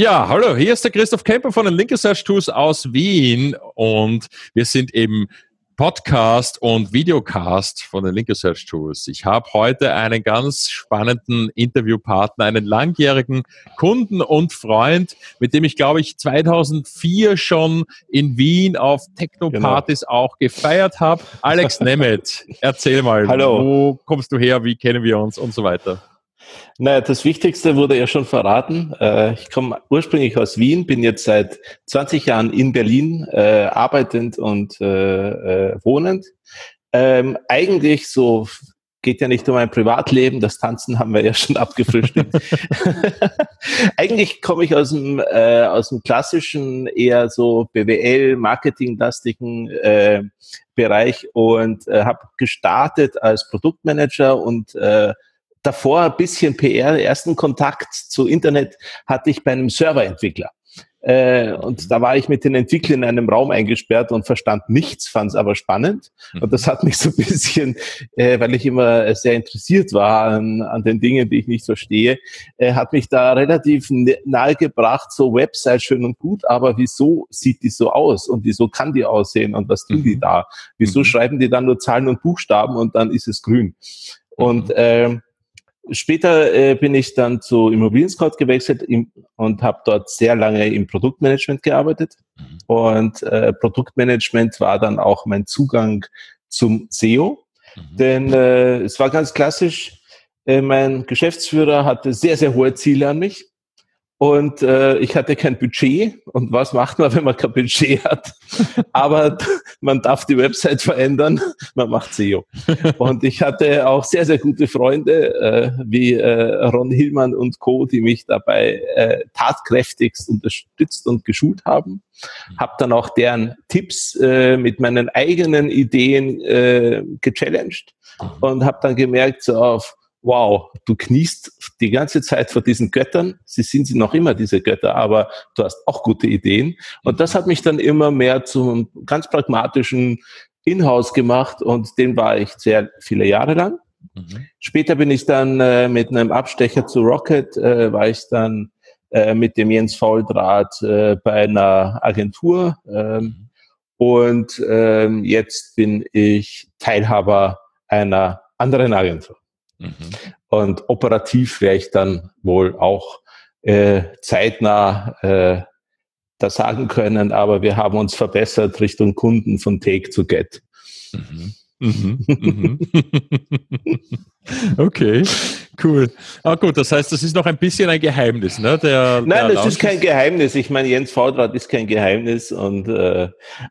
Ja, hallo, hier ist der Christoph Kemper von den Link Research Tools aus Wien und wir sind eben Podcast und Videocast von den Link Research Tools. Ich habe heute einen ganz spannenden Interviewpartner, einen langjährigen Kunden und Freund, mit dem ich glaube ich 2004 schon in Wien auf Techno-Partys genau. auch gefeiert habe. Alex Nemeth, erzähl mal, Hallo. wo kommst du her, wie kennen wir uns und so weiter. Naja, das Wichtigste wurde ja schon verraten. Äh, ich komme ursprünglich aus Wien, bin jetzt seit 20 Jahren in Berlin äh, arbeitend und äh, wohnend. Ähm, eigentlich so geht ja nicht um ein Privatleben, das Tanzen haben wir ja schon abgefrühstückt. Eigentlich komme ich aus dem, äh, aus dem klassischen, eher so BWL, Marketinglastigen äh, Bereich und äh, habe gestartet als Produktmanager und äh, davor ein bisschen PR, ersten Kontakt zu Internet hatte ich bei einem Serverentwickler. Äh, und da war ich mit den Entwicklern in einem Raum eingesperrt und verstand nichts, fand es aber spannend. Und das hat mich so ein bisschen, äh, weil ich immer sehr interessiert war an, an den Dingen, die ich nicht verstehe, äh, hat mich da relativ nahe gebracht, so Website schön und gut, aber wieso sieht die so aus und wieso kann die aussehen und was tun die mhm. da? Wieso mhm. schreiben die dann nur Zahlen und Buchstaben und dann ist es grün? Und mhm. Später äh, bin ich dann zu Immobilien Scout gewechselt im, und habe dort sehr lange im Produktmanagement gearbeitet. Mhm. Und äh, Produktmanagement war dann auch mein Zugang zum SEO. Mhm. Denn äh, es war ganz klassisch, äh, mein Geschäftsführer hatte sehr, sehr hohe Ziele an mich. Und äh, ich hatte kein Budget. Und was macht man, wenn man kein Budget hat? Aber man darf die Website verändern, man macht SEO. Und ich hatte auch sehr, sehr gute Freunde, äh, wie äh, Ron Hillmann und Co., die mich dabei äh, tatkräftigst unterstützt und geschult haben. Hab dann auch deren Tipps äh, mit meinen eigenen Ideen äh, gechallenged und habe dann gemerkt, so auf wow, du kniest die ganze Zeit vor diesen Göttern. Sie sind sie noch immer, diese Götter, aber du hast auch gute Ideen. Und das hat mich dann immer mehr zum ganz pragmatischen Inhouse gemacht und den war ich sehr viele Jahre lang. Mhm. Später bin ich dann äh, mit einem Abstecher zu Rocket, äh, war ich dann äh, mit dem Jens Fauldraht äh, bei einer Agentur. Ähm, mhm. Und ähm, jetzt bin ich Teilhaber einer anderen Agentur. Mhm. Und operativ wäre ich dann wohl auch äh, zeitnah äh, das sagen können, aber wir haben uns verbessert Richtung Kunden von Take to Get. Mhm. Mhm, mhm. okay, cool. Ah gut, das heißt, das ist noch ein bisschen ein Geheimnis, ne? Der, Nein, der das ist kein Geheimnis. Ich meine, Jens Faudrat ist kein Geheimnis und äh,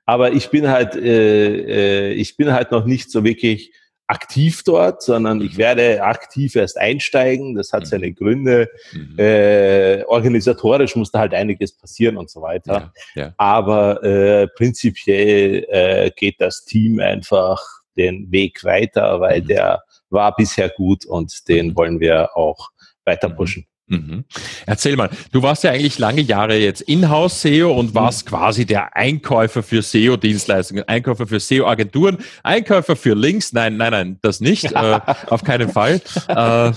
aber ich bin halt, äh, äh, ich bin halt noch nicht so wirklich aktiv dort, sondern ich mhm. werde aktiv erst einsteigen. Das hat seine mhm. Gründe. Mhm. Äh, organisatorisch muss da halt einiges passieren und so weiter. Ja, ja. Aber äh, prinzipiell äh, geht das Team einfach den Weg weiter, weil mhm. der war bisher gut und den mhm. wollen wir auch weiter pushen. Mhm. Erzähl mal, du warst ja eigentlich lange Jahre jetzt Inhouse-SEO und warst mhm. quasi der Einkäufer für SEO-Dienstleistungen, Einkäufer für SEO-Agenturen, Einkäufer für Links. Nein, nein, nein, das nicht, äh, auf keinen Fall. Äh,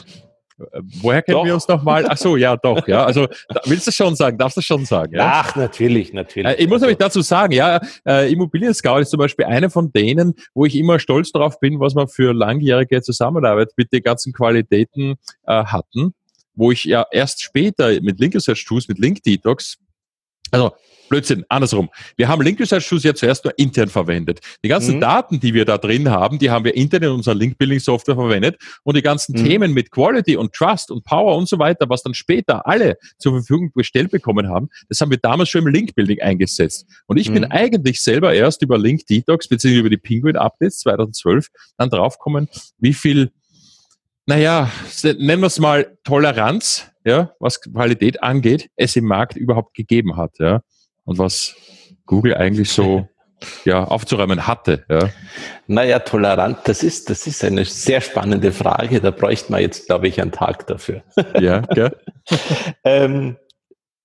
woher kennen doch. wir uns nochmal? Ach so, ja, doch, ja. Also willst du schon sagen, darfst du schon sagen? Ja? Ach, natürlich, natürlich. Äh, ich muss nämlich dazu sagen, ja, äh, Immobilien Scout ist zum Beispiel eine von denen, wo ich immer stolz drauf bin, was wir für langjährige Zusammenarbeit mit den ganzen Qualitäten äh, hatten wo ich ja erst später mit Link Research Tools, mit Link Detox, also Blödsinn, andersrum. Wir haben Link Research Tools ja zuerst nur intern verwendet. Die ganzen mhm. Daten, die wir da drin haben, die haben wir intern in unserer Link Building Software verwendet und die ganzen mhm. Themen mit Quality und Trust und Power und so weiter, was dann später alle zur Verfügung gestellt bekommen haben, das haben wir damals schon im Link Building eingesetzt. Und ich mhm. bin eigentlich selber erst über Link Detox bzw. über die Penguin Updates 2012 dann draufgekommen, wie viel naja, nennen wir es mal Toleranz, ja, was Qualität angeht, es im Markt überhaupt gegeben hat, ja. Und was Google eigentlich so ja, aufzuräumen hatte. Ja. Naja, tolerant, das ist, das ist eine sehr spannende Frage. Da bräuchte man jetzt, glaube ich, einen Tag dafür. Ja, gell? ähm,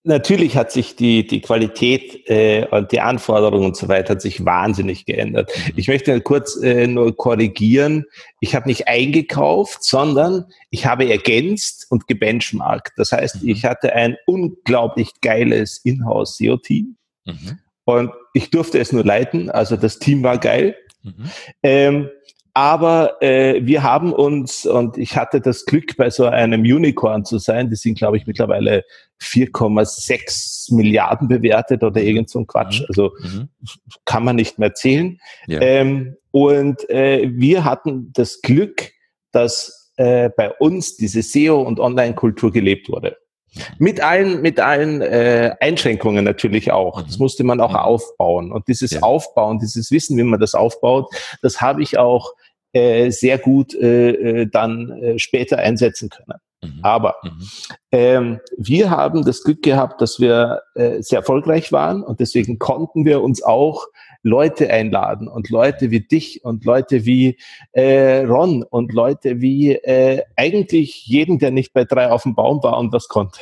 natürlich hat sich die, die Qualität äh, und die Anforderungen und so weiter hat sich wahnsinnig geändert. Mhm. Ich möchte kurz äh, nur korrigieren. Ich habe nicht eingekauft, sondern ich habe ergänzt und gebenchmarkt. Das heißt, mhm. ich hatte ein unglaublich geiles Inhouse-SEO-Team mhm. und ich durfte es nur leiten. Also das Team war geil. Mhm. Ähm, aber äh, wir haben uns, und ich hatte das Glück, bei so einem Unicorn zu sein, die sind, glaube ich, mittlerweile 4,6 Milliarden bewertet oder mhm. irgend so ein Quatsch. Mhm. Also mhm. kann man nicht mehr zählen. Ja. Ähm, und äh, wir hatten das Glück, dass äh, bei uns diese SEO- und Online-Kultur gelebt wurde. Mit allen, mit allen äh, Einschränkungen natürlich auch. Das musste man auch aufbauen. Und dieses ja. Aufbauen, dieses Wissen, wie man das aufbaut, das habe ich auch äh, sehr gut äh, äh, dann äh, später einsetzen können. Mhm. Aber mhm. Ähm, wir haben das Glück gehabt, dass wir äh, sehr erfolgreich waren und deswegen konnten wir uns auch Leute einladen und Leute wie dich und Leute wie äh, Ron und Leute wie äh, eigentlich jeden, der nicht bei drei auf dem Baum war und was konnte.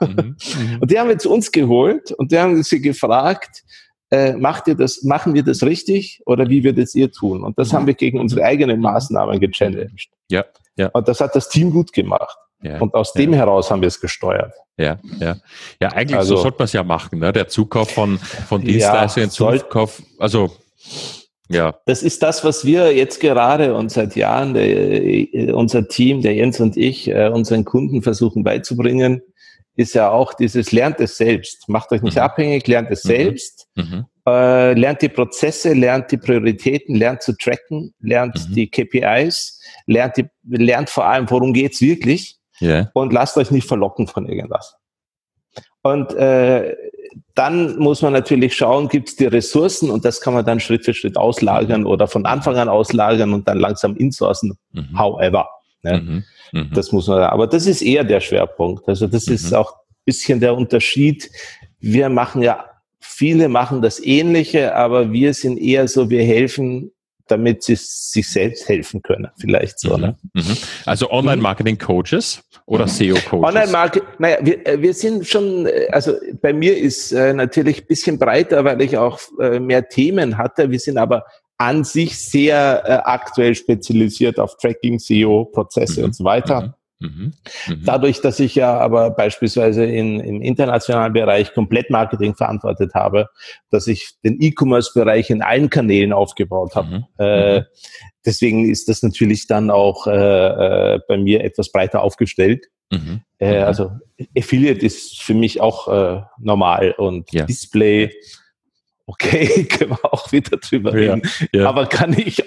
Mhm. Mhm. Und die haben wir zu uns geholt und die haben sie gefragt, äh, macht ihr das, machen wir das richtig oder wie würdet ihr tun? Und das mhm. haben wir gegen unsere eigenen Maßnahmen gechallenged. Ja, ja. Und das hat das Team gut gemacht. Ja, und aus dem heraus haben wir es gesteuert. Ja, ja. Ja, eigentlich also, so sollte man es ja machen, ne? Der Zukauf von, von Dienstleistungen, ja, Zukauf, also ja. Das ist das, was wir jetzt gerade und seit Jahren, der, äh, unser Team, der Jens und ich, äh, unseren Kunden versuchen beizubringen ist ja auch dieses lernt es selbst. Macht euch nicht mhm. abhängig, lernt es mhm. selbst. Mhm. Äh, lernt die Prozesse, lernt die Prioritäten, lernt zu tracken, lernt mhm. die KPIs, lernt, die, lernt vor allem, worum geht's wirklich yeah. und lasst euch nicht verlocken von irgendwas. Und äh, dann muss man natürlich schauen, gibt es die Ressourcen und das kann man dann Schritt für Schritt auslagern mhm. oder von Anfang an auslagern und dann langsam insourcen, mhm. however. Ne? Mhm. Mhm. Das muss man, aber das ist eher der Schwerpunkt. Also das mhm. ist auch bisschen der Unterschied. Wir machen ja, viele machen das Ähnliche, aber wir sind eher so, wir helfen damit sie sich selbst helfen können, vielleicht so. Ne? Mhm. mhm. Also Online-Marketing-Coaches oder SEO-Coaches? Online-Marketing, naja, wir, äh, wir sind schon, äh, also bei mir ist äh, natürlich ein bisschen breiter, weil ich auch äh, mehr Themen hatte. Wir sind aber an sich sehr äh, aktuell spezialisiert auf Tracking, SEO, Prozesse mhm. und so weiter. Mhm. Mhm. mhm. Dadurch, dass ich ja aber beispielsweise in, im internationalen Bereich komplett Marketing verantwortet habe, dass ich den E-Commerce-Bereich in allen Kanälen aufgebaut habe. Mhm. Äh, mhm. deswegen ist das natürlich dann auch äh, äh, bei mir etwas breiter aufgestellt. Mhm. Äh, also Affiliate ist für mich auch äh, normal und ja. Display okay, können wir auch wieder drüber reden. Ja, ja. Aber kann ich,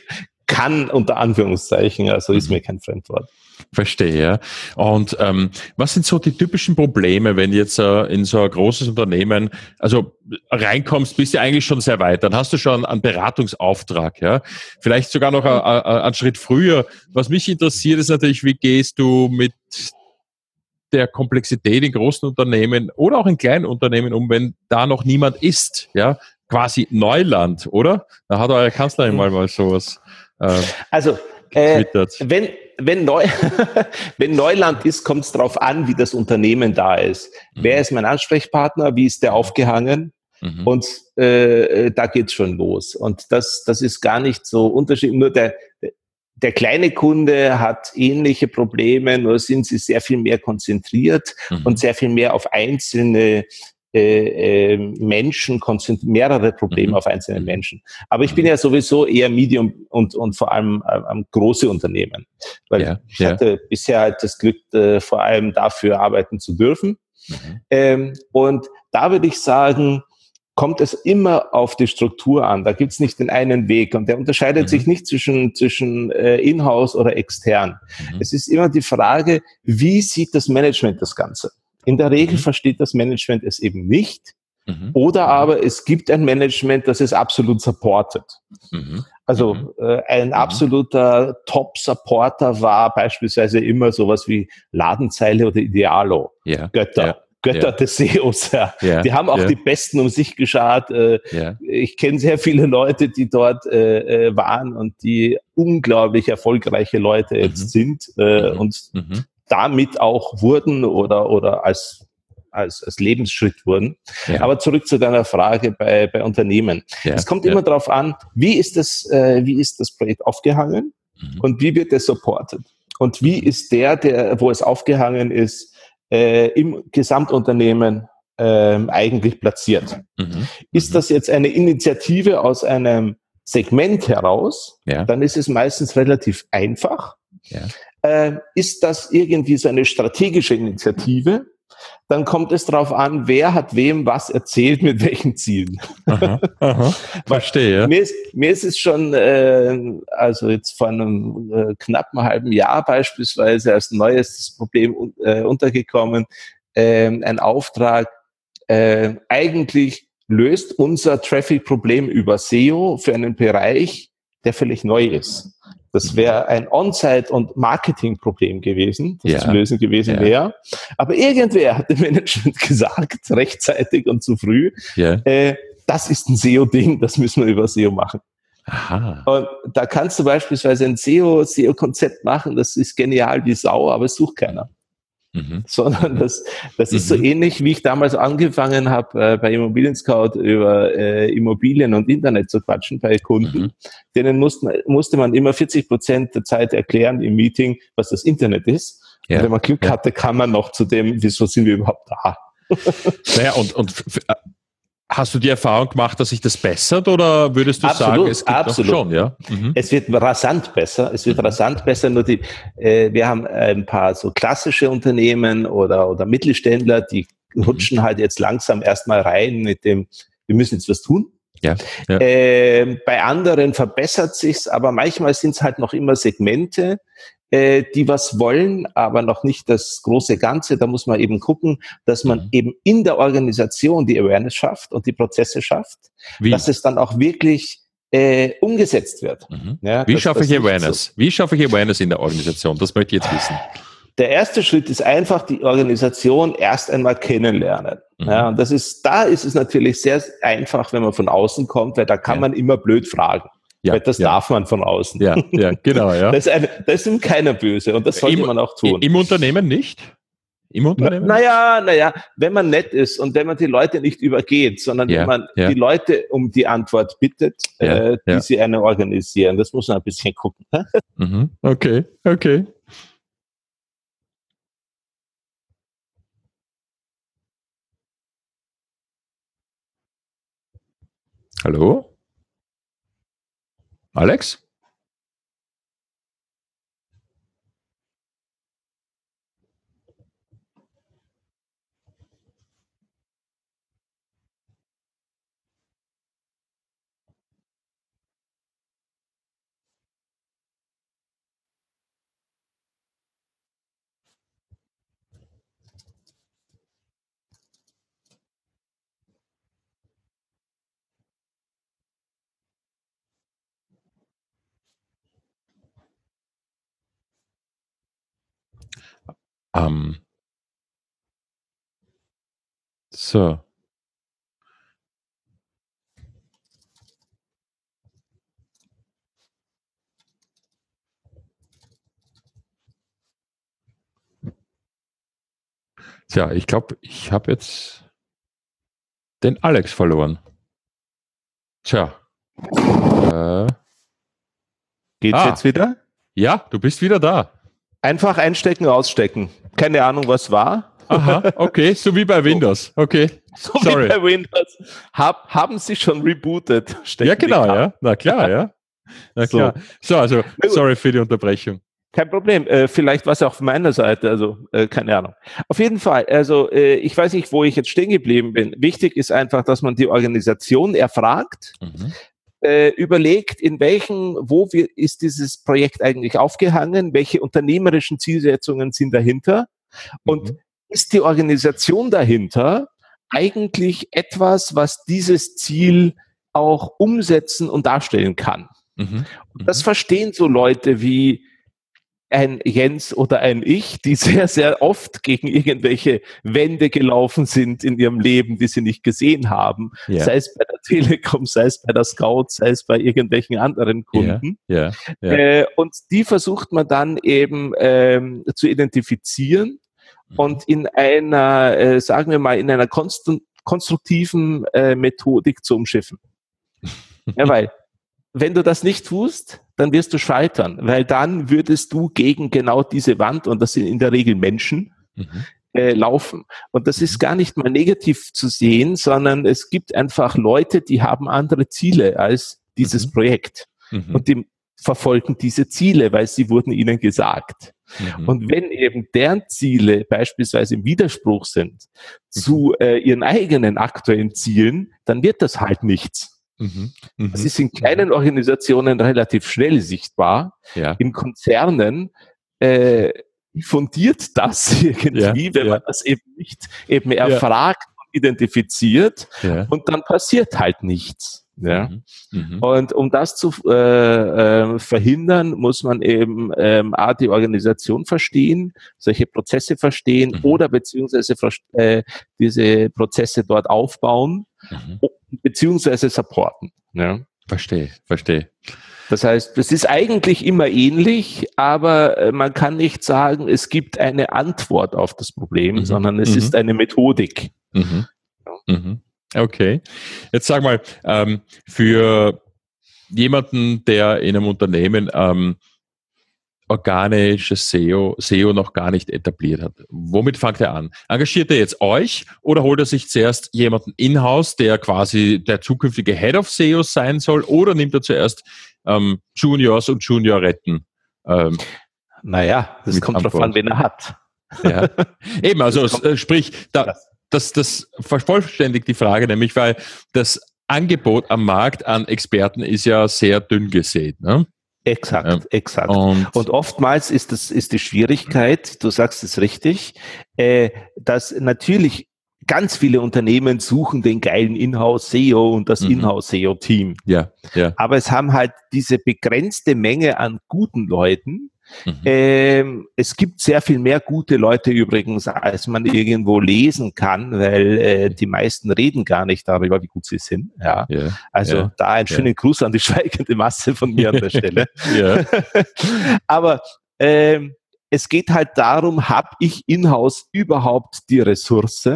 kann unter Anführungszeichen, also ist mhm. mir kein Fremdwort. Verstehe. Und ähm, was sind so die typischen Probleme, wenn jetzt äh, in so ein großes Unternehmen, also reinkommst, bist du eigentlich schon sehr weit, dann hast du schon einen Beratungsauftrag, ja. Vielleicht sogar noch einen Schritt früher. Was mich interessiert, ist natürlich, wie gehst du mit der Komplexität in großen Unternehmen oder auch in kleinen Unternehmen um, wenn da noch niemand ist, ja quasi Neuland, oder? Da hat eure Kanzlerin mal mal sowas. Äh, also, äh, wenn, wenn, Neu wenn Neuland ist, kommt es darauf an, wie das Unternehmen da ist. Mhm. Wer ist mein Ansprechpartner? Wie ist der aufgehangen? Mhm. Und äh, da geht's schon los. Und das, das ist gar nicht so unterschiedlich. Nur der, der kleine Kunde hat ähnliche Probleme, nur sind sie sehr viel mehr konzentriert mhm. und sehr viel mehr auf einzelne äh, äh, Menschen mehrere Probleme mhm. auf einzelne Menschen. Aber ich bin ja sowieso eher Medium und, und vor allem ähm, große Unternehmen. Weil ja, ich ja. hatte bisher halt das Glück, äh, vor allem dafür arbeiten zu dürfen. Mhm. Ähm, und da würde ich sagen, kommt es immer auf die Struktur an. Da gibt's nicht den einen Weg und der unterscheidet mhm. sich nicht zwischen, zwischen äh, Inhouse oder extern. Mhm. Es ist immer die Frage, wie sieht das Management das Ganze? In der Regel mhm. versteht das Management es eben nicht. Mhm. Oder mhm. aber es gibt ein Management, das es absolut supportet. Mhm. Also mhm. äh, ein mhm. absoluter Top-Supporter war beispielsweise immer sowas wie Ladenzeile oder Idealo. Yeah. Götter. Yeah. Götter yeah. des SEOs. Ja. Yeah. Die haben auch die Besten um sich geschaut. Äh, ich kenne sehr viele Leute, die dort äh, äh, waren und die unglaublich erfolgreiche Leute jetzt sind äh, und damit auch wurden oder, oder als als, als Lebensschritt wurden. Ja. Aber zurück zu deiner Frage bei, bei Unternehmen. Ja, es kommt ja. immer darauf an, wie ist das, äh, wie ist das Projekt aufgehangen Mhm. und wie wird es supported? Und wie ist der, der, wo es aufgehangen ist, äh, im Gesamtunternehmen ähm, eigentlich platziert? Mhm. Ist das jetzt eine Initiative aus einem Segment heraus, dann ist es meistens relativ einfach. Äh, ist das irgendwie so eine strategische Initiative? Dann kommt es darauf an, wer hat wem was erzählt, mit welchen Zielen. Aha. Aha. Verstehe. Mir, ist, mir ist es schon, äh, also jetzt vor einem äh, knappen halben Jahr beispielsweise als neues Problem äh, untergekommen, ähm, ein Auftrag, äh, eigentlich löst unser Traffic-Problem über SEO für einen Bereich, der völlig neu ist. Das wäre ein On-Site- und Marketing-Problem gewesen, das Ja. zu lösen gewesen Ja. wäre. Aber irgendwer hat dem Management gesagt, rechtzeitig und zu früh, Ja. äh, das ist ein SEO-Ding, das müssen wir über SEO machen. Aha. Und da kannst du beispielsweise ein SEO, SEO-Konzept machen, das ist genial wie Sau, aber es sucht keiner. Mhm. Sondern das, das ist so Mhm. ähnlich, wie ich damals angefangen habe, äh, bei Immobilien Scout über äh, Immobilien und Internet zu quatschen bei Kunden. Mhm. Denen mussten, musste man immer 40 Prozent der Zeit erklären im Meeting, was das Internet ist. Ja. Und wenn man Glück hatte, kam man noch zu dem, wieso sind wir überhaupt da? Naja, und, und äh, hast du die Erfahrung gemacht, dass sich das bessert oder würdest du Absolut, sagen, es gibt absolut. schon, ja? Mhm. Es wird rasant besser. Es wird rasant besser. Nur die, äh, wir haben ein paar so klassische Unternehmen oder, oder Mittelständler, die rutschen halt jetzt langsam erstmal rein mit dem, wir müssen jetzt was tun. Ja, ja. Ähm, bei anderen verbessert sich's, aber manchmal sind es halt noch immer Segmente, äh, die was wollen, aber noch nicht das große Ganze. Da muss man eben gucken, dass man Mhm. eben in der Organisation die Awareness schafft und die Prozesse schafft, Wie, dass es dann auch wirklich äh, umgesetzt wird. mhm. Ja, Wie dass schaffe das ich Awareness? Wie schaffe ich Awareness in der Organisation? Das möchte ich jetzt wissen. Der erste Schritt ist einfach die Organisation erst einmal kennenlernen. Mhm. Ja, und das ist, da ist es natürlich sehr einfach, wenn man von außen kommt, weil da kann Ja. man immer blöd fragen. Ja, weil das ja. darf man von außen. Ja, ja, genau, ja. Da ist, eine, da ist ihm keiner böse und das sollte Im- man auch tun. Im Unternehmen nicht? Im Unternehmen? Naja, naja, wenn man nett ist und wenn man die Leute nicht übergeht, sondern Ja, wenn man ja. die Leute um die Antwort bittet, Ja, äh, die sie eine organisieren, das muss man ein bisschen gucken. Mhm. Okay, okay. Hallo? Alex? Ähm. So. Tja, ich glaube, ich habe jetzt den Alex verloren. Tja. Äh, Geht's Ah. jetzt wieder? ja, du bist wieder da. Einfach einstecken, ausstecken. Keine Ahnung, was war. Aha, okay, so wie bei Windows. Okay. So Sorry. wie bei Windows. Hab, haben sie schon rebootet? Stecken Ja, genau, ja. Na klar, ja. Na So. klar. So, also, Na gut. sorry für die Unterbrechung. Kein Problem. Äh, vielleicht war es auch auf meiner Seite, also äh, keine Ahnung. Auf jeden Fall, also äh, ich weiß nicht, wo ich jetzt stehen geblieben bin. Wichtig ist einfach, dass man die Organisation erfragt, Mhm. Äh, überlegt, in welchen, wo wir, ist dieses Projekt eigentlich aufgehangen, welche unternehmerischen Zielsetzungen sind dahinter und Mhm. ist die Organisation dahinter eigentlich etwas, was dieses Ziel auch umsetzen und darstellen kann. Mhm. Und das verstehen so Leute wie ein Jens oder ein Ich, die sehr, sehr oft gegen irgendwelche Wände gelaufen sind in ihrem Leben, die sie nicht gesehen haben. Ja. Sei es bei der Telekom, sei es bei der Scout, sei es bei irgendwelchen anderen Kunden. Ja, ja. Äh, und die versucht man dann eben ähm, zu identifizieren und in einer, äh, sagen wir mal, in einer konstruktiven äh, Methodik zu umschiffen. ja, weil wenn du das nicht tust, dann wirst du scheitern, weil dann würdest du gegen genau diese Wand, und das sind in der Regel Menschen, mhm. äh, laufen. Und das ist mhm. gar nicht mal negativ zu sehen, sondern es gibt einfach Leute, die haben andere Ziele als dieses mhm. Projekt. Mhm. Und die verfolgen diese Ziele, weil sie wurden ihnen gesagt. Mhm. Und wenn eben deren Ziele beispielsweise im Widerspruch sind mhm. zu äh, ihren eigenen aktuellen Zielen, dann wird das halt nichts. Mhm. Mhm. Das ist in kleinen Organisationen relativ schnell sichtbar. Ja. In Konzernen äh, fundiert das irgendwie, ja, wenn ja. man das eben nicht eben erfragt und identifiziert und dann passiert halt nichts. Ja? Mhm. Mhm. Und um das zu äh, äh, verhindern, muss man eben ähm, A, die Organisation verstehen, solche Prozesse verstehen mhm. oder beziehungsweise äh, diese Prozesse dort aufbauen, mhm. Beziehungsweise supporten. Ja? Verstehe, verstehe. Das heißt, es ist eigentlich immer ähnlich, aber äh, man kann nicht sagen, es gibt eine Antwort auf das Problem, mhm. sondern es ist eine Methodik. Ja. Okay. Jetzt sag mal, ähm, für jemanden, der in einem Unternehmen ähm, organisches SEO, SEO noch gar nicht etabliert hat. Womit fängt er an? Engagiert er jetzt euch oder holt er sich zuerst jemanden in-house, der quasi der zukünftige Head of SEO sein soll oder nimmt er zuerst ähm, Juniors und Junioretten? Ähm, naja, das kommt darauf an, wen er hat. Ja. Eben, also äh, sprich, da, das, das vervollständigt die Frage nämlich, weil das Angebot am Markt an Experten ist ja sehr dünn gesät. Ne? Exakt, ja. exakt. Und, und, oftmals ist das ist die Schwierigkeit, du sagst es richtig, äh, dass natürlich ganz viele Unternehmen suchen den geilen Inhouse SEO und das mhm. Inhouse SEO Team. Ja, ja. Aber es haben halt diese begrenzte Menge an guten Leuten, Mhm. Ähm, es gibt sehr viel mehr gute Leute übrigens, als man irgendwo lesen kann, weil äh, die meisten reden gar nicht darüber, wie gut sie sind. Ja. ja also ja, da einen schönen ja. Gruß an die schweigende Masse von mir an der Stelle. Aber ähm, es geht halt darum, habe ich in-house überhaupt die Ressource?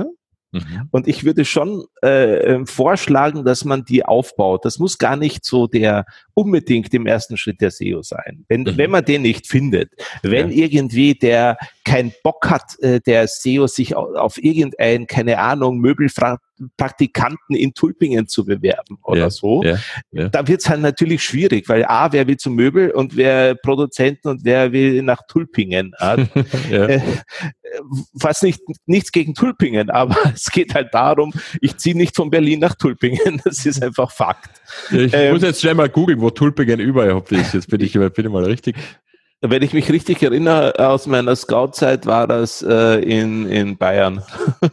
Mhm. Und ich würde schon äh, ähm, vorschlagen, dass man die aufbaut. Das muss gar nicht so der unbedingt im ersten Schritt der SEO sein. Wenn, mhm. wenn man den nicht findet, wenn ja. irgendwie der keinen Bock hat, äh, der SEO sich auf, auf irgendein, keine Ahnung, Möbelpraktikanten in Tulpingen zu bewerben oder ja. so, ja. da wird es halt natürlich schwierig, weil A, wer will zum Möbel und wer Produzenten und wer will nach Tulpingen. äh, was nicht, nichts gegen Tulpingen, aber es geht halt darum, ich ziehe nicht von Berlin nach Tulpingen. Das ist einfach Fakt. ich ähm, muss jetzt schnell mal googeln, wo Tulpingen überhaupt ist. Jetzt bin ich, bin ich mal richtig. Wenn ich mich richtig erinnere, aus meiner Scout-Zeit war das äh, in, in Bayern.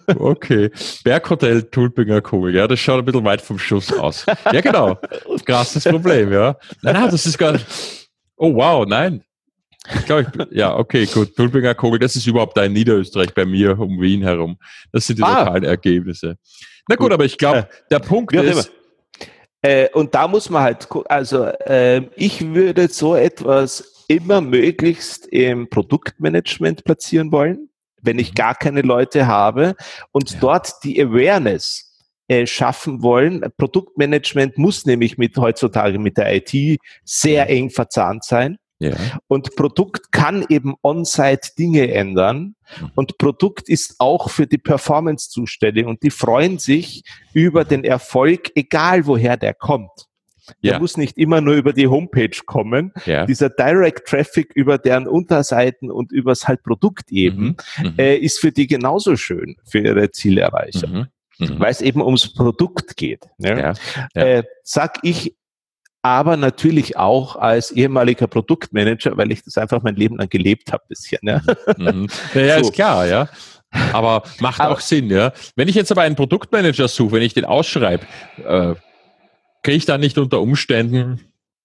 Okay. Berghotel Tulpinger Kugel, ja, das schaut ein bisschen weit vom Schuss aus. Ja, genau. Krasses Problem, ja. Nein, nein, das ist gar nicht. Oh, wow, nein. Ich glaube, ja, okay, gut. Tulpinger Kugel, das ist überhaupt da in Niederösterreich bei mir um Wien herum. Das sind die ah. lokalen Ergebnisse. Na gut, gut. aber ich glaube, der Punkt ist. Äh, und da muss man halt, also äh, ich würde so etwas immer möglichst im Produktmanagement platzieren wollen, wenn ich mhm. gar keine Leute habe und ja. dort die Awareness äh, schaffen wollen. Produktmanagement muss nämlich mit heutzutage mit der IT sehr eng verzahnt sein. Ja. Und Produkt kann eben on-site Dinge ändern. Mhm. Und Produkt ist auch für die Performance zuständig. Und die freuen sich über den Erfolg, egal woher der kommt. Der ja. muss nicht immer nur über die Homepage kommen. Ja. Dieser Direct Traffic über deren Unterseiten und übers halt Produkt eben, mhm. mhm. äh, ist für die genauso schön für ihre Zielerreichung. Mhm. Mhm. Weil es eben ums Produkt geht. Ne? Ja. Äh, sag ich aber natürlich auch als ehemaliger Produktmanager, weil ich das einfach mein Leben lang gelebt habe bisschen. Ja, mhm. ja, ja so. ist klar, ja. Aber macht aber, auch Sinn, ja. Wenn ich jetzt aber einen Produktmanager suche, wenn ich den ausschreibe, äh, kriege ich dann nicht unter Umständen,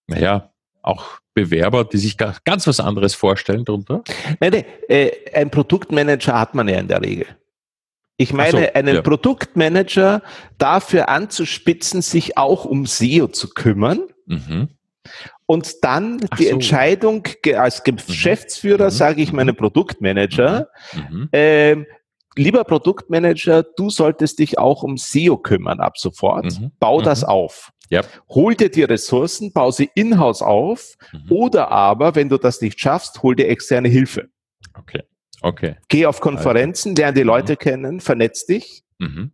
naja, auch Bewerber, die sich ganz was anderes vorstellen drunter? Nein, nein, äh, ein Produktmanager hat man ja in der Regel. Ich meine, so, einen ja. Produktmanager dafür anzuspitzen, sich auch um SEO zu kümmern, Mhm. Und dann Ach die so. Entscheidung, als Geschäftsführer mhm. sage ich meinem Produktmanager, mhm. äh, lieber Produktmanager, du solltest dich auch um SEO kümmern ab sofort. Mhm. Bau das mhm. auf. Yep. Hol dir die Ressourcen, bau sie in-house auf mhm. oder aber, wenn du das nicht schaffst, hol dir externe Hilfe. Okay. Okay. Geh auf Konferenzen, lerne die Leute mhm. kennen, vernetz dich mhm.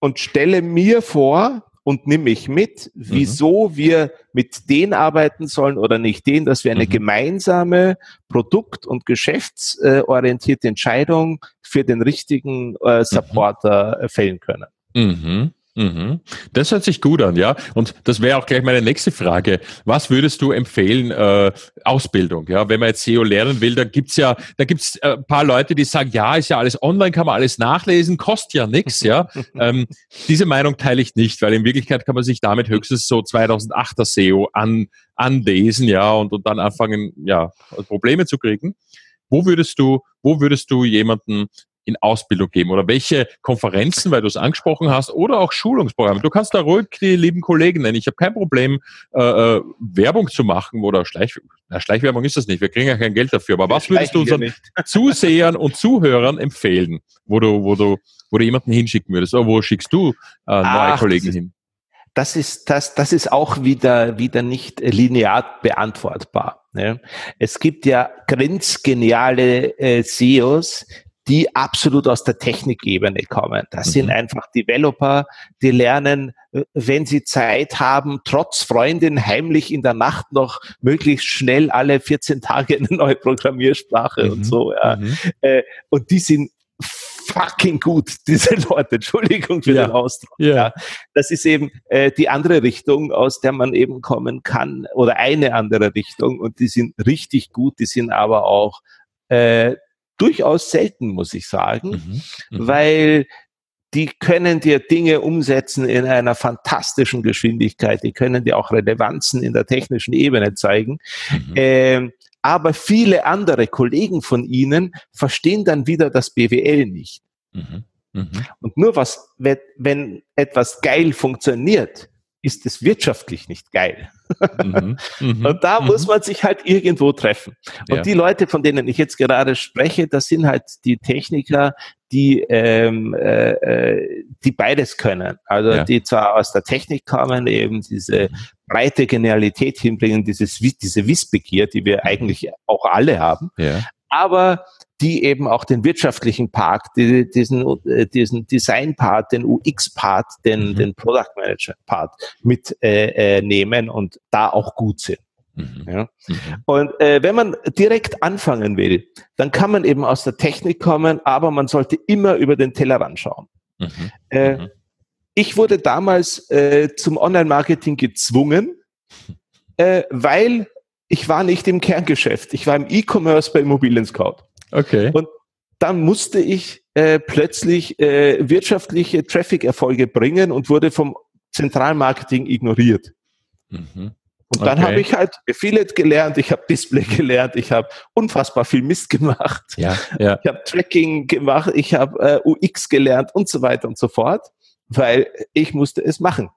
und stelle mir vor und nimm mich mit, mhm. wieso mhm. wir mit denen arbeiten sollen oder nicht denen, dass wir eine mhm. gemeinsame Produkt- und geschäftsorientierte Entscheidung für den richtigen äh, mhm. Supporter äh, fällen können. Mhm. Das hört sich gut an, ja. Und das wäre auch gleich meine nächste Frage. Was würdest du empfehlen, äh, Ausbildung? Ja, wenn man jetzt SEO lernen will, da gibt's ja, da gibt's äh, paar Leute, die sagen, ja, ist ja alles online, kann man alles nachlesen, kostet ja nichts, ja. ähm, diese Meinung teile ich nicht, weil in Wirklichkeit kann man sich damit höchstens so 2008er SEO an, anlesen, ja, und, und dann anfangen, ja, Probleme zu kriegen. Wo würdest du, wo würdest du jemanden in Ausbildung geben oder welche Konferenzen, weil du es angesprochen hast, oder auch Schulungsprogramme. Du kannst da ruhig die lieben Kollegen nennen. Ich habe kein Problem, äh, äh, Werbung zu machen oder Schleich, na, Schleichwerbung ist das nicht. Wir kriegen ja kein Geld dafür. Aber was würdest du unseren Zusehern und Zuhörern empfehlen, wo du, wo du, wo du jemanden hinschicken würdest? Oder wo schickst du äh, neue Ach, Kollegen hin? das ist, das, das ist auch wieder, wieder nicht linear beantwortbar. Ne? Es gibt ja grenzgeniale äh, SEOs, die absolut aus der Technikebene kommen. Das mhm. sind einfach Developer, die lernen, äh, wenn sie Zeit haben, trotz Freundin heimlich in der Nacht noch möglichst schnell alle 14 Tage eine neue Programmiersprache mhm. und so. Ja. Mhm. Äh, und die sind fucking gut, diese Leute. Entschuldigung für ja. den Ausdruck. Ja. ja. Das ist eben äh, die andere Richtung, aus der man eben kommen kann, oder eine andere Richtung. Und die sind richtig gut, die sind aber auch äh, durchaus selten, muss ich sagen, mhm. Mhm. weil die können dir Dinge umsetzen in einer fantastischen Geschwindigkeit. Die können dir auch Relevanzen in der technischen Ebene zeigen. Mhm. Ähm, aber viele andere Kollegen von ihnen verstehen dann wieder das BWL nicht. Mhm. Mhm. Und nur was, wenn etwas geil funktioniert, ist es wirtschaftlich nicht geil. Mhm, mhm, und da mhm. muss man sich halt irgendwo treffen. Und ja. die Leute, von denen ich jetzt gerade spreche, das sind halt die Techniker, die, ähm, äh, äh, die beides können. Also ja. die zwar aus der Technik kommen, eben diese mhm. breite Genialität hinbringen, dieses, diese Wissbegier, die wir mhm. eigentlich auch alle haben, ja. Aber die eben auch den wirtschaftlichen Part, die, diesen, äh, diesen Design-Part, den UX-Part, den, mhm. den Product Manager-Part mitnehmen äh, äh, und da auch gut sind. Mhm. Ja. Mhm. Und äh, wenn man direkt anfangen will, dann kann man eben aus der Technik kommen, aber man sollte immer über den Tellerrand schauen. Mhm. Äh, mhm. ich wurde damals äh, zum Online-Marketing gezwungen, weil ich war nicht im Kerngeschäft. Ich war im E-Commerce bei Immobilien Scout. Okay. Und dann musste ich äh, plötzlich äh, wirtschaftliche Traffic-Erfolge bringen und wurde vom Zentralmarketing ignoriert. Mhm. Und dann okay. habe ich halt Affiliate gelernt, ich habe Display gelernt, ich habe unfassbar viel Mist gemacht. Ja, ja. Ich habe Tracking gemacht, ich habe äh, UX gelernt und so weiter und so fort, weil ich musste es machen.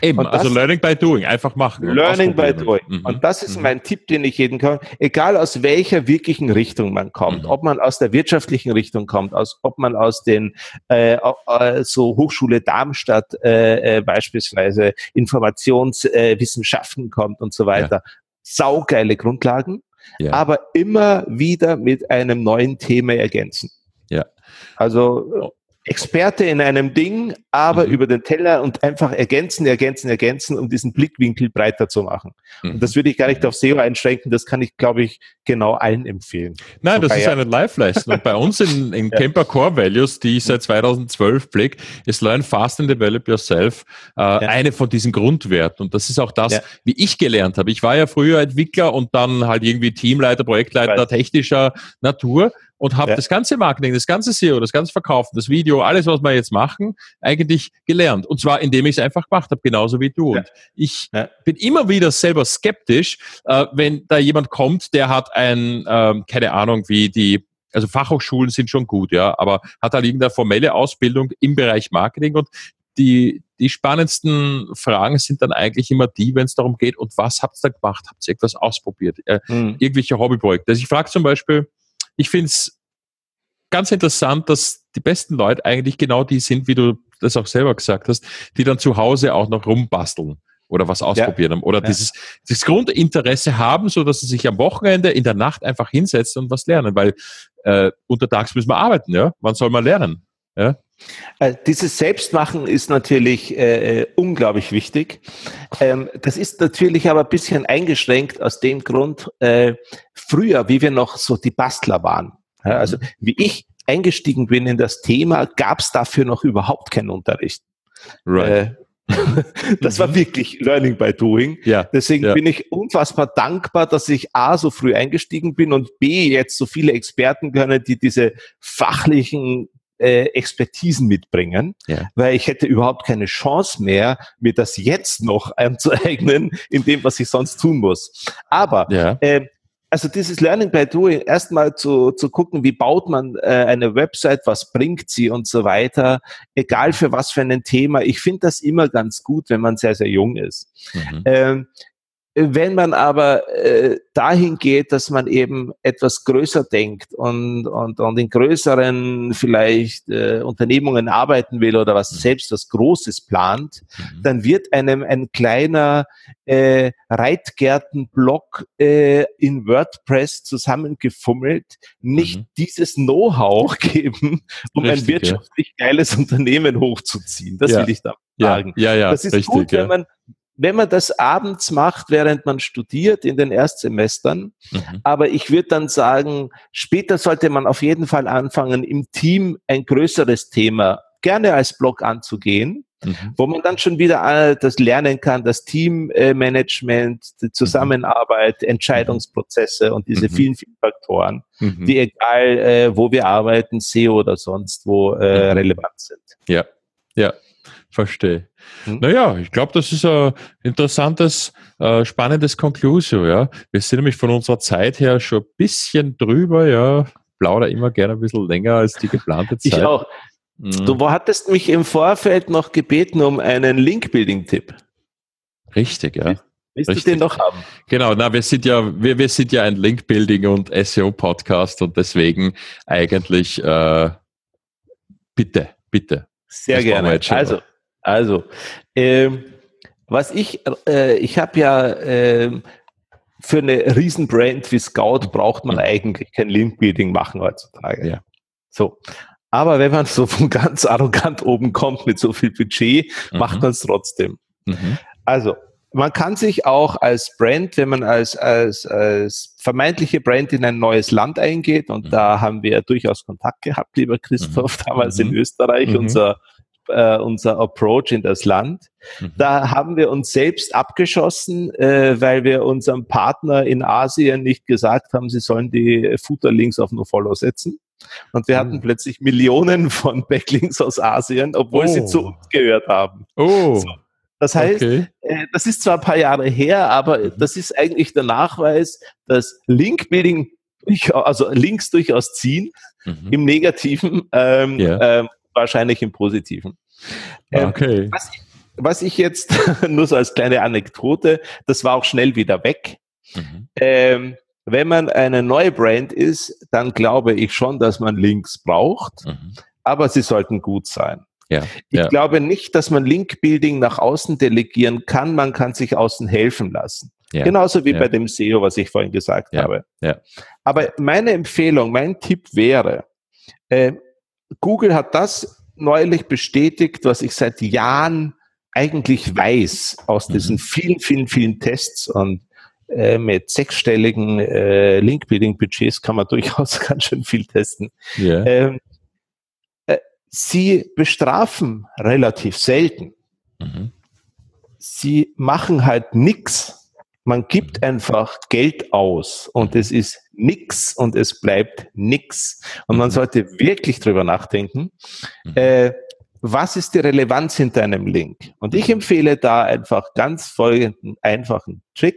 Eben, das, also Learning by Doing, einfach machen. Learning by Doing. Mhm. Und das ist mhm. mein Tipp, den ich jedem kann. Egal aus welcher wirklichen Richtung man kommt, mhm. ob man aus der wirtschaftlichen Richtung kommt, aus, ob man aus den äh, äh, so Hochschule Darmstadt äh, äh, beispielsweise Informationswissenschaften kommt und so weiter. Ja. Saugeile Grundlagen, ja. aber immer wieder mit einem neuen Thema ergänzen. Ja. Also Experte in einem Ding, aber mhm. über den Teller und einfach ergänzen, ergänzen, ergänzen, um diesen Blickwinkel breiter zu machen. Mhm. Und das würde ich gar nicht auf SEO einschränken, das kann ich, glaube ich, genau allen empfehlen. Nein, das ist eine Live-Leistung. Und bei uns in, in ja. Camper Core Values, die ich seit 2012 pflege, ist Learn Fast and Develop Yourself äh, ja. eine von diesen Grundwerten. Und das ist auch das, ja. wie ich gelernt habe. Ich war ja früher Entwickler und dann halt irgendwie Teamleiter, Projektleiter technischer Natur und habe ja. das ganze Marketing, das ganze SEO, das ganze Verkaufen, das Video, alles, was wir jetzt machen, eigentlich gelernt. Und zwar, indem ich es einfach gemacht habe, genauso wie du. Ja. Und ich ja. bin immer wieder selber skeptisch, äh, wenn da jemand kommt, der hat ein, ähm, keine Ahnung, wie die also Fachhochschulen sind schon gut, ja, aber hat halt irgendeine formelle Ausbildung im Bereich Marketing und die, die spannendsten Fragen sind dann eigentlich immer die, wenn es darum geht, und was habt ihr da gemacht? Habt ihr etwas ausprobiert? Äh, mhm. Irgendwelche Hobbyprojekte. Also ich frage zum Beispiel, ich finde es ganz interessant, dass die besten Leute eigentlich genau die sind, wie du das auch selber gesagt hast, die dann zu Hause auch noch rumbasteln oder was ausprobieren ja. oder ja. dieses, dieses Grundinteresse haben, so dass sie sich am Wochenende in der Nacht einfach hinsetzen und was lernen, weil äh, untertags müssen wir arbeiten, ja. Wann soll man lernen? Ja? Also dieses Selbstmachen ist natürlich äh, äh, unglaublich wichtig. Ähm, das ist natürlich aber ein bisschen eingeschränkt aus dem Grund, äh, früher, wie wir noch so die Bastler waren. Ja, also mhm. wie ich eingestiegen bin in das Thema, gab es dafür noch überhaupt keinen Unterricht. Right. Äh, das war mhm. wirklich Learning by Doing. Ja, Deswegen ja. bin ich unfassbar dankbar, dass ich A so früh eingestiegen bin und B jetzt so viele Experten können, die diese fachlichen äh, Expertisen mitbringen, ja. weil ich hätte überhaupt keine Chance mehr, mir das jetzt noch anzueignen, in dem, was ich sonst tun muss. Aber ja. äh, also dieses Learning by Doing, erstmal zu, zu gucken, wie baut man äh, eine Website, was bringt sie und so weiter, egal für was für ein Thema. Ich finde das immer ganz gut, wenn man sehr, sehr jung ist. Mhm. Ähm, wenn man aber äh, dahin geht, dass man eben etwas größer denkt und, und, und in größeren vielleicht äh, Unternehmungen arbeiten will oder was mhm. selbst was Großes plant, mhm. dann wird einem ein kleiner äh, Reitgärtenblock äh, in WordPress zusammengefummelt nicht mhm. dieses Know-how geben, um richtig, ein wirtschaftlich ja. geiles Unternehmen hochzuziehen. Das ja. will ich da sagen. Ja, ja, ja, das ist richtig, gut, wenn man wenn man das abends macht, während man studiert in den Erstsemestern, mhm. aber ich würde dann sagen, später sollte man auf jeden Fall anfangen, im Team ein größeres Thema gerne als Blog anzugehen, mhm. wo man dann schon wieder das lernen kann, das Teammanagement, die mhm. Zusammenarbeit, Entscheidungsprozesse und diese mhm. vielen, vielen Faktoren, mhm. die egal, äh, wo wir arbeiten, SEO oder sonst wo äh, mhm. relevant sind. Ja, ja, verstehe. Hm? Naja, ich glaube, das ist ein interessantes, äh, spannendes Conclusio, ja. Wir sind nämlich von unserer Zeit her schon ein bisschen drüber, ja. Plauder immer gerne ein bisschen länger als die geplante Zeit. Ich auch. Mhm. Du hattest mich im Vorfeld noch gebeten um einen Link-Building-Tipp. Richtig, ja. Willst Richtig. du den noch haben? Genau, na, wir sind ja, wir, wir sind ja ein Link-Building und SEO-Podcast und deswegen eigentlich äh, bitte, bitte. Sehr das gerne. Also, also, ähm, was ich, äh, ich habe ja äh, für eine Riesenbrand wie Scout braucht man eigentlich kein Link-Building machen heutzutage. Ja. So. Aber wenn man so von ganz arrogant oben kommt mit so viel Budget, mhm. macht man es trotzdem. Mhm. Also, man kann sich auch als Brand, wenn man als, als, als vermeintliche Brand in ein neues Land eingeht, und mhm. da haben wir durchaus Kontakt gehabt, lieber Christoph, mhm. damals in mhm. Österreich, mhm. unser äh, unser Approach in das Land. Mhm. Da haben wir uns selbst abgeschossen, äh, weil wir unserem Partner in Asien nicht gesagt haben, sie sollen die Footer-Links auf NoFollow setzen. Und wir hatten mhm. plötzlich Millionen von Backlinks aus Asien, obwohl oh. sie zu uns gehört haben. Oh. So. Das heißt, okay. äh, das ist zwar ein paar Jahre her, aber mhm. das ist eigentlich der Nachweis, dass Link-Building, also Links durchaus ziehen, mhm. im Negativen, ähm, yeah. ähm, wahrscheinlich im Positiven. Ähm, okay. Was, was, ich jetzt nur so als kleine Anekdote, das war auch schnell wieder weg. Mhm. Ähm, wenn man eine neue Brand ist, dann glaube ich schon, dass man Links braucht, mhm. aber sie sollten gut sein. Ja, ich ja. glaube nicht, dass man Link-Building nach außen delegieren kann. Man kann sich außen helfen lassen. Ja, Genauso wie bei dem SEO, was ich vorhin gesagt habe. Aber meine Empfehlung, mein Tipp wäre, äh, Google hat das neulich bestätigt, was ich seit Jahren eigentlich weiß aus mhm. diesen vielen, vielen, vielen Tests und äh, mit sechsstelligen äh, Link-Building-Budgets kann man durchaus ganz schön viel testen. Yeah. Ähm, äh, sie bestrafen relativ selten. Mhm. Sie machen halt nichts man gibt mhm. einfach Geld aus und es ist nix und es bleibt nix. Und man mhm. sollte wirklich drüber nachdenken, mhm. äh, was ist die Relevanz hinter einem Link? Und ich empfehle da einfach ganz folgenden einfachen Trick.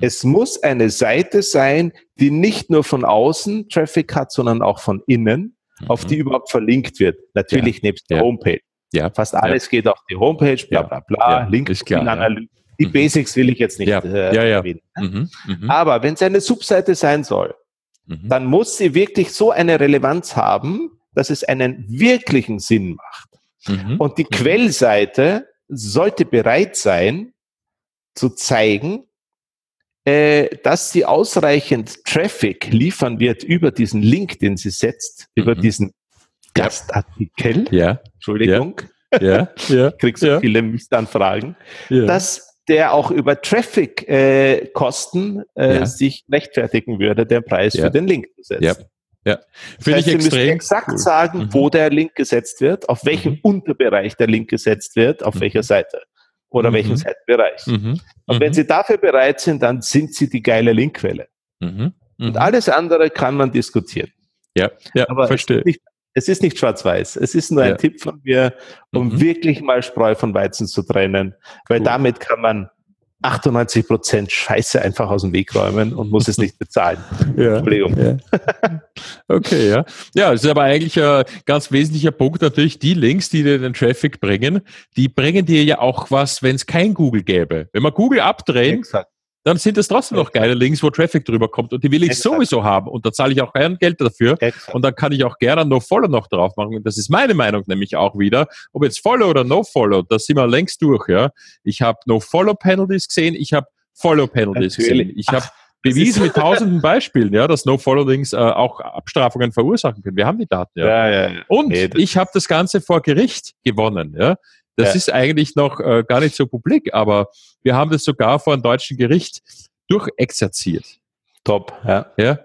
Es muss eine Seite sein, die nicht nur von außen Traffic hat, sondern auch von innen, auf die überhaupt verlinkt wird. Natürlich ja. nebst der ja. Homepage. Ja. Fast alles geht auf die Homepage, bla bla bla, ja, LinkedIn-Analyse. Die mhm. Basics will ich jetzt nicht. Äh, ja, ja. erwähnen. Mhm. Mhm. Aber wenn es eine Subseite sein soll, mhm. dann muss sie wirklich so eine Relevanz haben, dass es einen wirklichen Sinn macht. Mhm. Und die mhm. Quellseite sollte bereit sein, zu zeigen, dass sie ausreichend Traffic liefern wird über diesen Link, den sie setzt, über diesen Gastartikel. Ja. Entschuldigung. Ja. ja. Kriegst du ja. viele Mistanfragen. Ja. Dass der auch über Traffic-Kosten äh, äh, ja. sich rechtfertigen würde, den Preis für den Link zu setzen. Ja. Ja, finde ich extrem. exakt cool. sagen, mhm. wo der Link gesetzt wird, auf welchem mhm. Unterbereich der Link gesetzt wird, auf mhm. welcher Seite oder mhm. welchen Seitenbereich. Mhm. Und wenn mhm. Sie dafür bereit sind, dann sind Sie die geile Linkquelle. Und alles andere kann man diskutieren. Ja, ja, Aber verstehe. Es es ist nicht schwarz-weiß. Es ist nur ein ja. Tipp von mir, um mhm. wirklich mal Spreu von Weizen zu trennen, weil cool. damit kann man 98 Prozent Scheiße einfach aus dem Weg räumen und muss es nicht bezahlen. ja, Entschuldigung. Ja. Okay, ja. Ja, es ist aber eigentlich ein ganz wesentlicher Punkt natürlich, die Links, die dir den Traffic bringen, die bringen dir ja auch was, wenn es kein Google gäbe. Wenn wir Google abdrehen, Exakt dann sind es trotzdem noch geile Links, wo Traffic drüber kommt und die will ich Exakt. sowieso haben und da zahle ich auch gern Geld dafür Exakt. und dann kann ich auch gerne No Follow noch drauf machen und das ist meine Meinung nämlich auch wieder, ob jetzt Follow oder No Follow, da sind wir längst durch, ja. Ich habe No Follow Penalties gesehen, ich habe Follow Penalties gesehen, ich habe bewiesen mit tausenden Beispielen, ja, dass No-Follow-Links äh, auch Abstrafungen verursachen können. Wir haben die Daten, ja. ja, ja, ja. Und nee, ich habe das Ganze vor Gericht gewonnen, ja. Das ja. ist eigentlich noch äh, gar nicht so publik, aber wir haben das sogar vor einem deutschen Gericht durchexerziert. Top, ja. Ja.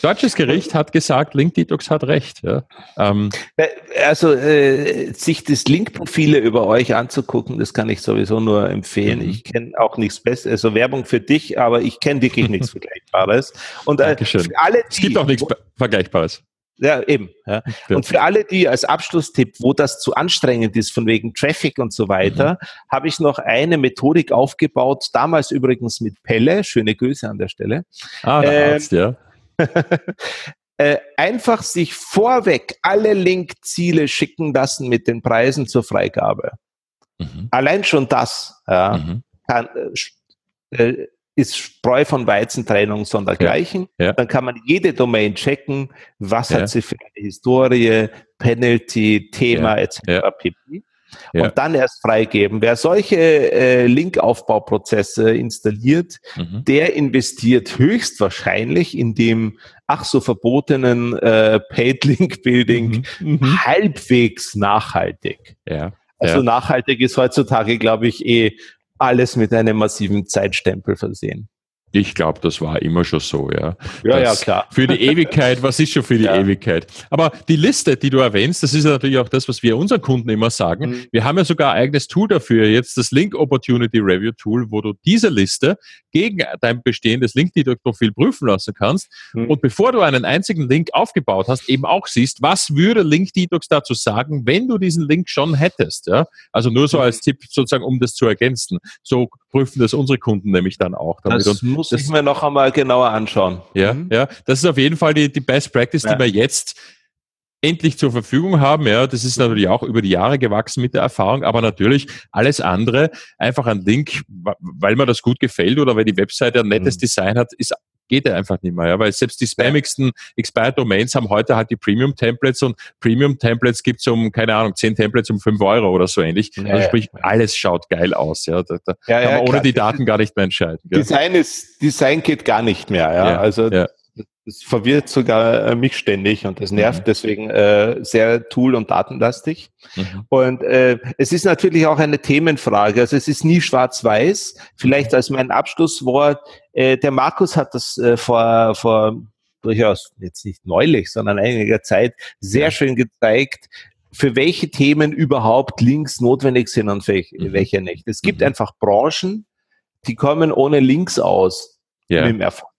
Deutsches Gericht hat gesagt, Link Detox hat recht. Ja. Ähm, äh, also äh, sich das Link-Profile über euch anzugucken, das kann ich sowieso nur empfehlen. Mhm. Ich kenne auch nichts Besseres, also Werbung für dich, aber ich kenne wirklich nichts Vergleichbares. Und äh, alle, die, es gibt auch nichts Vergleichbares. Ja, eben. Ja. Und für alle, die als Abschlusstipp, wo das zu anstrengend ist, von wegen Traffic und so weiter, mhm. habe ich noch eine Methodik aufgebaut, damals übrigens mit Pelle, schöne Grüße an der Stelle. Ah, der ähm, Arzt, ja. äh, einfach sich vorweg alle Linkziele schicken lassen mit den Preisen zur Freigabe. Mhm. Allein schon das ja, mhm. kann, äh, äh ist Spreu von Weizentrennung sondergleichen. Ja, ja. Dann kann man jede Domain checken, was ja. hat sie für eine Historie, Penalty, Thema etc. pp. Und dann erst freigeben. Wer solche äh, Linkaufbauprozesse installiert, mhm. der investiert höchstwahrscheinlich in dem ach so verbotenen äh, Paid Link Building mhm. Mhm. halbwegs nachhaltig. Also nachhaltig ist heutzutage, glaube ich, eh alles mit einem massiven Zeitstempel versehen. Ich glaube, das war immer schon so, ja. Ja, das ja, klar. Für die Ewigkeit, was ist schon für die ja. Ewigkeit? Aber die Liste, die du erwähnst, das ist natürlich auch das, was wir unseren Kunden immer sagen. Mhm. Wir haben ja sogar ein eigenes Tool dafür, jetzt das Link Opportunity Review Tool, wo du diese Liste gegen dein bestehendes LinkedIn-Profil prüfen lassen kannst. Mhm. Und bevor du einen einzigen Link aufgebaut hast, eben auch siehst, was würde LinkedIn dazu sagen, wenn du diesen Link schon hättest, ja. Also nur so mhm. als Tipp sozusagen, um das zu ergänzen. So prüfen das unsere Kunden nämlich dann auch. Damit. Das muss das, ich mir noch einmal genauer anschauen. Ja, mhm. ja, das ist auf jeden Fall die, die Best Practice, ja. die wir jetzt endlich zur Verfügung haben. Ja, das ist natürlich auch über die Jahre gewachsen mit der Erfahrung, aber natürlich alles andere, einfach ein Link, weil mir das gut gefällt oder weil die Webseite ein nettes mhm. Design hat, ist geht er einfach nicht mehr, ja, weil selbst die spammigsten Expired Domains haben heute halt die Premium Templates und Premium Templates gibt's um, keine Ahnung, 10 Templates um 5 Euro oder so ähnlich. Ja, also sprich, alles schaut geil aus, ja. Da, da ja, kann man ohne die Daten gar nicht mehr entscheiden. Design ist, Design geht gar nicht mehr, ja. also das verwirrt sogar äh, mich ständig und das nervt mhm. deswegen äh, sehr tool- und datenlastig. Mhm. Und äh, es ist natürlich auch eine Themenfrage. Also es ist nie schwarz-weiß. Vielleicht als mein Abschlusswort, äh, der Markus hat das äh, vor, vor durchaus jetzt nicht neulich, sondern einiger Zeit sehr ja. schön gezeigt, für welche Themen überhaupt Links notwendig sind und für mhm. welche nicht. Es gibt mhm. einfach Branchen, die kommen ohne Links aus ja. mit dem Erfolg.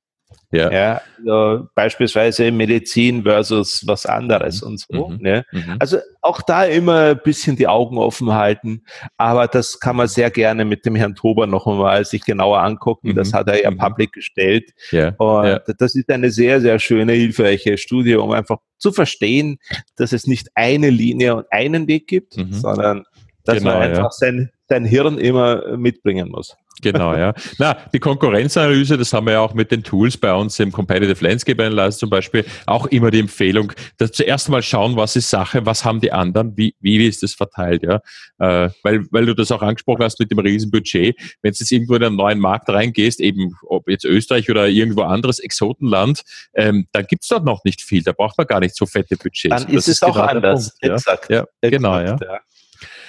Ja. ja also beispielsweise Medizin versus was anderes mhm. und so. Mhm. Ne? Mhm. Also auch da immer ein bisschen die Augen offen halten. Aber das kann man sehr gerne mit dem Herrn Tober noch einmal sich genauer angucken. Mhm. Das hat er ja mhm. public gestellt. Ja. Und ja. das ist eine sehr, sehr schöne, hilfreiche Studie, um einfach zu verstehen, dass es nicht eine Linie und einen Weg gibt, mhm. sondern dass genau, man einfach ja. sein, sein Hirn immer mitbringen muss. Genau, ja. Na, die Konkurrenzanalyse, das haben wir ja auch mit den Tools bei uns im Competitive Landscape Analysis zum Beispiel auch immer die Empfehlung, dass zuerst mal schauen, was ist Sache, was haben die anderen, wie, wie ist das verteilt, ja. Äh, weil, weil du das auch angesprochen hast mit dem Riesenbudget. Wenn du jetzt irgendwo in einen neuen Markt reingehst, eben ob jetzt Österreich oder irgendwo anderes Exotenland, ähm, dann gibt's dort noch nicht viel. Da braucht man gar nicht so fette Budgets. Dann ist das es ist auch genau anders. Punkt, Exakt. Ja, ja genau, ja. ja.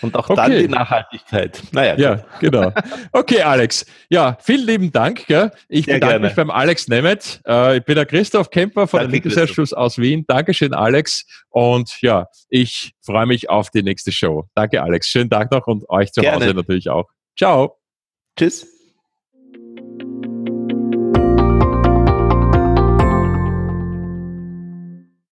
Und auch okay. dann die Nachhaltigkeit. Naja. Ja, gut. genau. Okay, Alex. Ja, vielen lieben Dank. Gell? Ich Sehr bedanke gerne. mich beim Alex Nemeth. Äh, ich bin der Christoph Kemper von Danke, der Linksausschuss aus Wien. Dankeschön, Alex. Und ja, ich freue mich auf die nächste Show. Danke, Alex. Schönen Tag noch und euch zu gerne. Hause natürlich auch. Ciao. Tschüss.